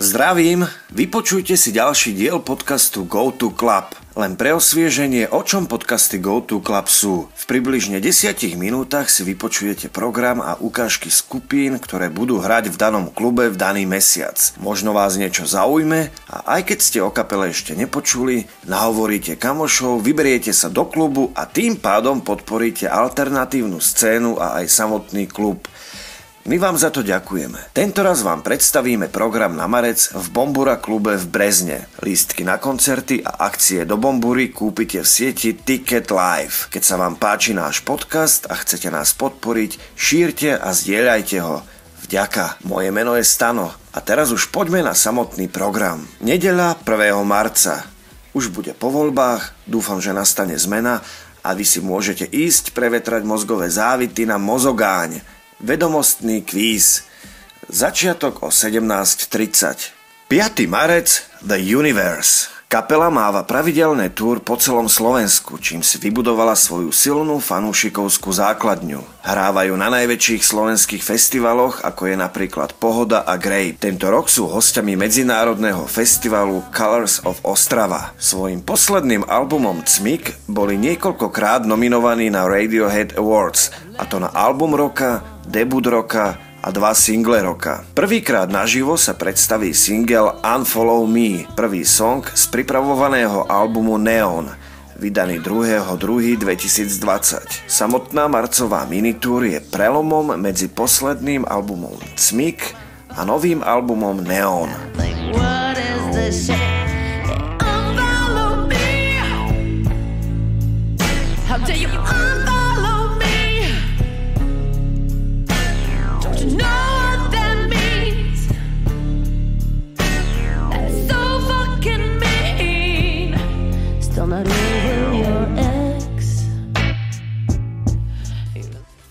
Zdravím, vypočujte si ďalší diel podcastu Go to Club. Len pre osvieženie, o čom podcasty Go to Club sú. V približne 10 minútach si vypočujete program a ukážky skupín, ktoré budú hrať v danom klube v daný mesiac. Možno vás niečo zaujme a aj keď ste o kapele ešte nepočuli, nahovoríte kamošov, vyberiete sa do klubu a tým pádom podporíte alternatívnu scénu a aj samotný klub. My vám za to ďakujeme. Tento raz vám predstavíme program na marec v Bombura klube v Brezne. Lístky na koncerty a akcie do Bombury kúpite v sieti Ticket Live. Keď sa vám páči náš podcast a chcete nás podporiť, šírte a zdieľajte ho. Vďaka. Moje meno je Stano. A teraz už poďme na samotný program. Nedeľa 1. marca. Už bude po voľbách, dúfam, že nastane zmena a vy si môžete ísť prevetrať mozgové závity na mozogáň Vedomostný kvíz. Začiatok o 17.30. 5. marec The Universe. Kapela máva pravidelné túr po celom Slovensku, čím si vybudovala svoju silnú fanúšikovskú základňu. Hrávajú na najväčších slovenských festivaloch, ako je napríklad Pohoda a Grey. Tento rok sú hostiami medzinárodného festivalu Colors of Ostrava. Svojim posledným albumom Cmik boli niekoľkokrát nominovaní na Radiohead Awards, a to na album roka, debut roka a dva single roka. Prvýkrát naživo sa predstaví single Unfollow Me, prvý song z pripravovaného albumu Neon, vydaný 2.2.2020. Samotná marcová minitúr je prelomom medzi posledným albumom Cmik a novým albumom Neon. How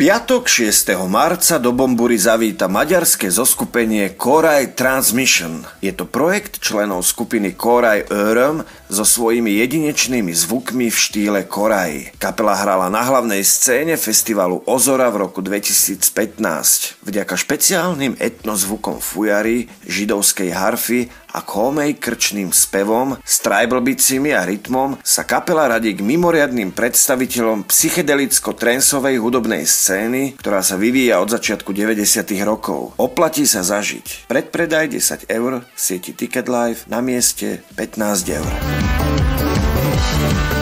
piatok 6. marca do Bombury zavíta maďarské zoskupenie Koraj Transmission. Je to projekt členov skupiny Koraj Öröm so svojimi jedinečnými zvukmi v štýle Koraj. Kapela hrala na hlavnej scéne festivalu Ozora v roku 2015. Vďaka špeciálnym etnozvukom fujary, židovskej harfy a kómej krčným spevom, s trajblbicimi a rytmom sa kapela radí k mimoriadným predstaviteľom psychedelicko-trensovej hudobnej scény, ktorá sa vyvíja od začiatku 90. rokov. Oplatí sa zažiť. Predpredaj 10 eur v sieti Ticket Live na mieste 15 eur. Música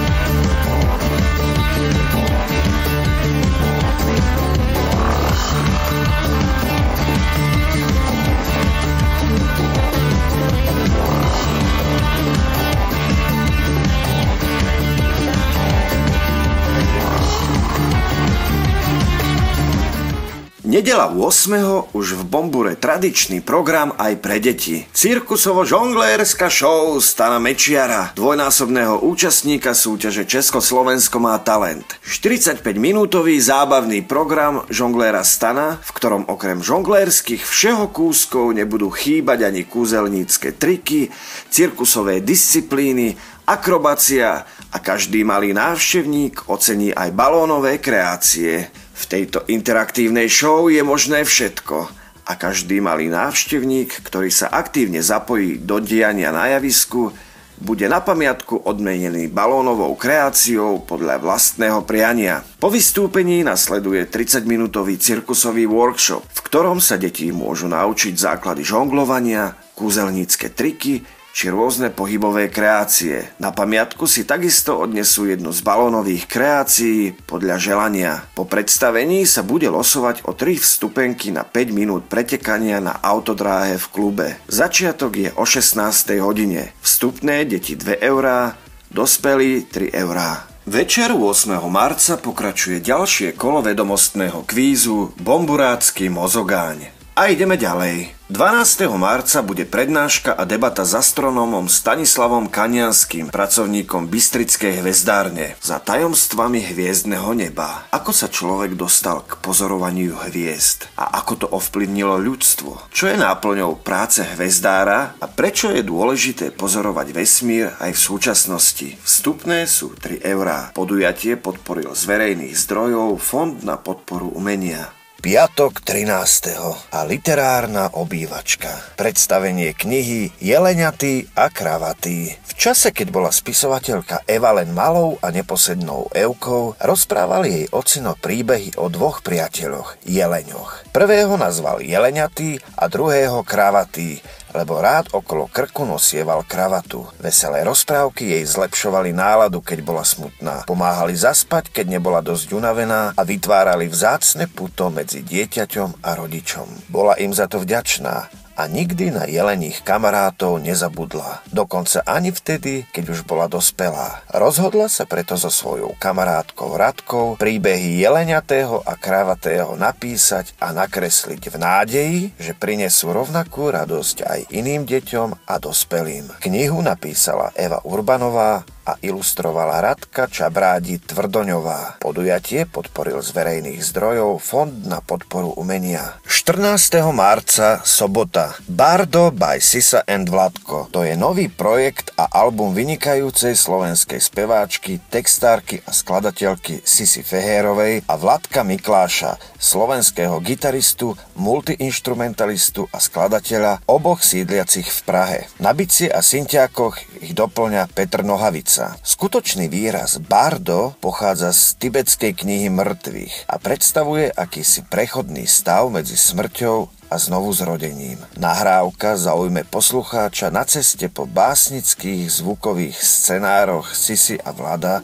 Nedela 8. už v Bombure tradičný program aj pre deti. Cirkusovo-žonglérska show Stana Mečiara, dvojnásobného účastníka súťaže Československo má talent. 45-minútový zábavný program žongléra Stana, v ktorom okrem žonglérskych všeho kúskov nebudú chýbať ani kúzelnícke triky, cirkusové disciplíny, akrobácia a každý malý návštevník ocení aj balónové kreácie. V tejto interaktívnej show je možné všetko a každý malý návštevník, ktorý sa aktívne zapojí do diania na javisku, bude na pamiatku odmenený balónovou kreáciou podľa vlastného priania. Po vystúpení nasleduje 30-minútový cirkusový workshop, v ktorom sa deti môžu naučiť základy žonglovania, kúzelnícke triky či rôzne pohybové kreácie. Na pamiatku si takisto odnesú jednu z balónových kreácií podľa želania. Po predstavení sa bude losovať o 3 vstupenky na 5 minút pretekania na autodráhe v klube. Začiatok je o 16. hodine. Vstupné deti 2 eurá, dospelí 3 eurá. Večer 8. marca pokračuje ďalšie kolo vedomostného kvízu Bomburácky mozogáň. A ideme ďalej. 12. marca bude prednáška a debata s astronómom Stanislavom Kanianským, pracovníkom Bystrickej hvezdárne, za tajomstvami hviezdneho neba. Ako sa človek dostal k pozorovaniu hviezd a ako to ovplyvnilo ľudstvo? Čo je náplňou práce hvezdára a prečo je dôležité pozorovať vesmír aj v súčasnosti? Vstupné sú 3 eurá. Podujatie podporil z verejných zdrojov Fond na podporu umenia. Piatok 13. a literárna obývačka. Predstavenie knihy Jeleňatý a kravatý. V čase, keď bola spisovateľka Eva len malou a neposednou Evkou, rozprávali jej ocino príbehy o dvoch priateľoch, jeleňoch. Prvého nazval Jeleňatý a druhého kravatý, lebo rád okolo krku nosieval kravatu. Veselé rozprávky jej zlepšovali náladu, keď bola smutná. Pomáhali zaspať, keď nebola dosť unavená a vytvárali vzácne puto medzi dieťaťom a rodičom. Bola im za to vďačná a nikdy na jelených kamarátov nezabudla. Dokonca ani vtedy, keď už bola dospelá. Rozhodla sa preto so svojou kamarátkou Radkou príbehy jeleniatého a kravatého napísať a nakresliť v nádeji, že prinesú rovnakú radosť aj iným deťom a dospelým. Knihu napísala Eva Urbanová a ilustrovala Radka Čabrádi Tvrdoňová. Podujatie podporil z verejných zdrojov Fond na podporu umenia. 14. marca, sobota. Bardo by Sisa and Vladko. To je nový projekt a album vynikajúcej slovenskej speváčky, textárky a skladateľky Sisi Fehérovej a Vladka Mikláša, slovenského gitaristu, multiinstrumentalistu a skladateľa, oboch sídliacich v Prahe. Na bicie a syntiákoch ich doplňa Petr Nohavica sa. Skutočný výraz bardo pochádza z tibetskej knihy mŕtvych a predstavuje akýsi prechodný stav medzi smrťou a znovu zrodením. Nahrávka zaujme poslucháča na ceste po básnických zvukových scenároch Sisi a Vlada,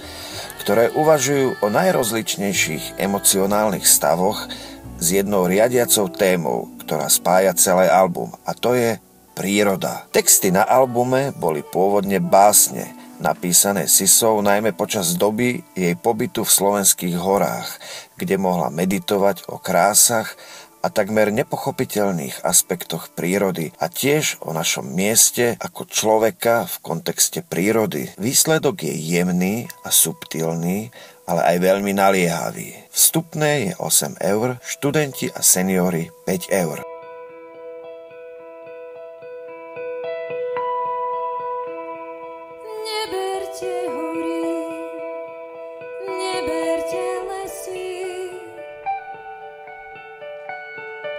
ktoré uvažujú o najrozličnejších emocionálnych stavoch s jednou riadiacou témou, ktorá spája celé album a to je príroda. Texty na albume boli pôvodne básne, napísané Sisou najmä počas doby jej pobytu v slovenských horách, kde mohla meditovať o krásach a takmer nepochopiteľných aspektoch prírody a tiež o našom mieste ako človeka v kontexte prírody. Výsledok je jemný a subtilný, ale aj veľmi naliehavý. Vstupné je 8 eur, študenti a seniory 5 eur.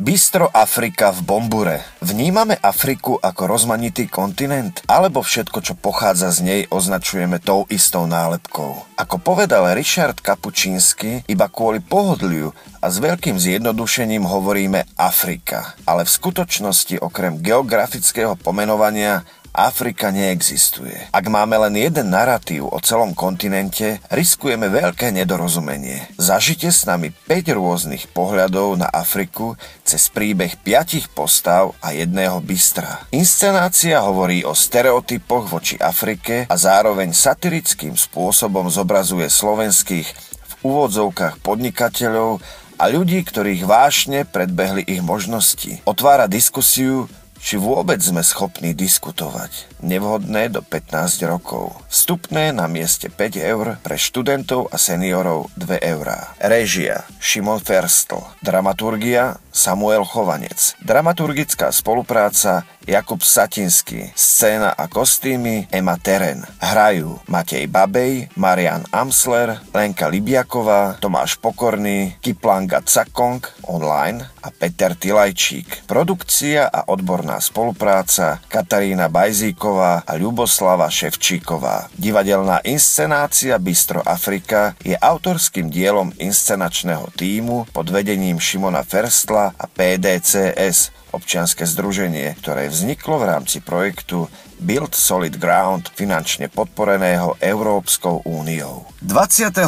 Bistro Afrika v Bombure. Vnímame Afriku ako rozmanitý kontinent, alebo všetko, čo pochádza z nej, označujeme tou istou nálepkou. Ako povedal Richard Kapučínsky, iba kvôli pohodliu a s veľkým zjednodušením hovoríme Afrika. Ale v skutočnosti okrem geografického pomenovania Afrika neexistuje. Ak máme len jeden narratív o celom kontinente, riskujeme veľké nedorozumenie. Zažite s nami 5 rôznych pohľadov na Afriku cez príbeh piatich postav a jedného bystra. Inscenácia hovorí o stereotypoch voči Afrike a zároveň satirickým spôsobom zobrazuje slovenských v úvodzovkách podnikateľov a ľudí, ktorých vášne predbehli ich možnosti. Otvára diskusiu, či vôbec sme schopní diskutovať. Nevhodné do 15 rokov. Vstupné na mieste 5 eur, pre študentov a seniorov 2 eurá. Režia Šimon Ferstl. Dramaturgia Samuel Chovanec. Dramaturgická spolupráca Jakub Satinský. Scéna a kostýmy Ema Teren. Hrajú Matej Babej, Marian Amsler, Lenka Libiaková, Tomáš Pokorný, Kiplanga Cakong online a Peter Tilajčík. Produkcia a odborná spolupráca Katarína Bajzíková a Ľuboslava Ševčíková. Divadelná inscenácia Bistro Afrika je autorským dielom inscenačného týmu pod vedením Šimona Ferstla a PDCS, občianske združenie, ktoré vzniklo v rámci projektu Build Solid Ground, finančne podporeného Európskou úniou. 22.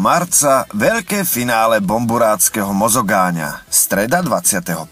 marca veľké finále bomburáckého mozogáňa. Streda 25.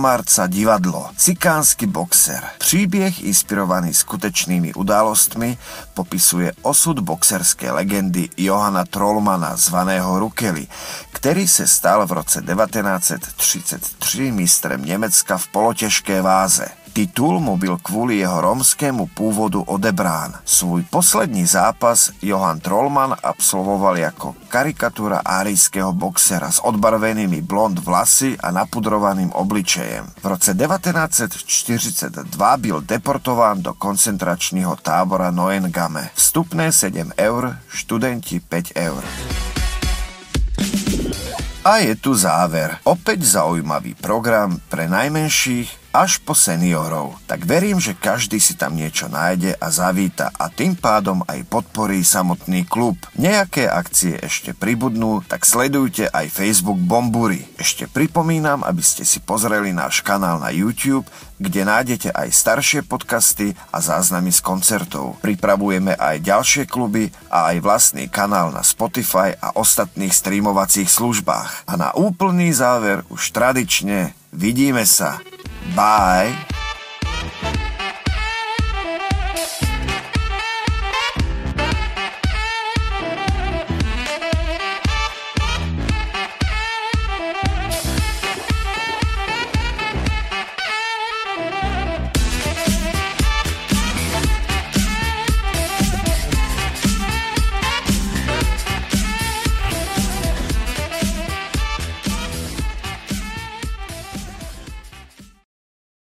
marca divadlo Cikánsky boxer. Príbeh inspirovaný skutečnými udalostmi popisuje osud boxerskej legendy Johana Trollmana zvaného Rukely, ktorý sa stal v roce 1933 mistrem Nemecka v polotežké váze. Titul mu byl kvôli jeho romskému pôvodu odebrán. Svoj posledný zápas Johan Trollman absolvoval ako karikatúra árijského boxera s odbarvenými blond vlasy a napudrovaným obličejem. V roce 1942 byl deportován do koncentračného tábora Noengame. Vstupné 7 eur, študenti 5 eur. A je tu záver. Opäť zaujímavý program pre najmenších až po seniorov. Tak verím, že každý si tam niečo nájde a zavíta a tým pádom aj podporí samotný klub. Nejaké akcie ešte pribudnú, tak sledujte aj Facebook Bombury. Ešte pripomínam, aby ste si pozreli náš kanál na YouTube, kde nájdete aj staršie podcasty a záznamy z koncertov. Pripravujeme aj ďalšie kluby a aj vlastný kanál na Spotify a ostatných streamovacích službách. A na úplný záver už tradične vidíme sa. Bye.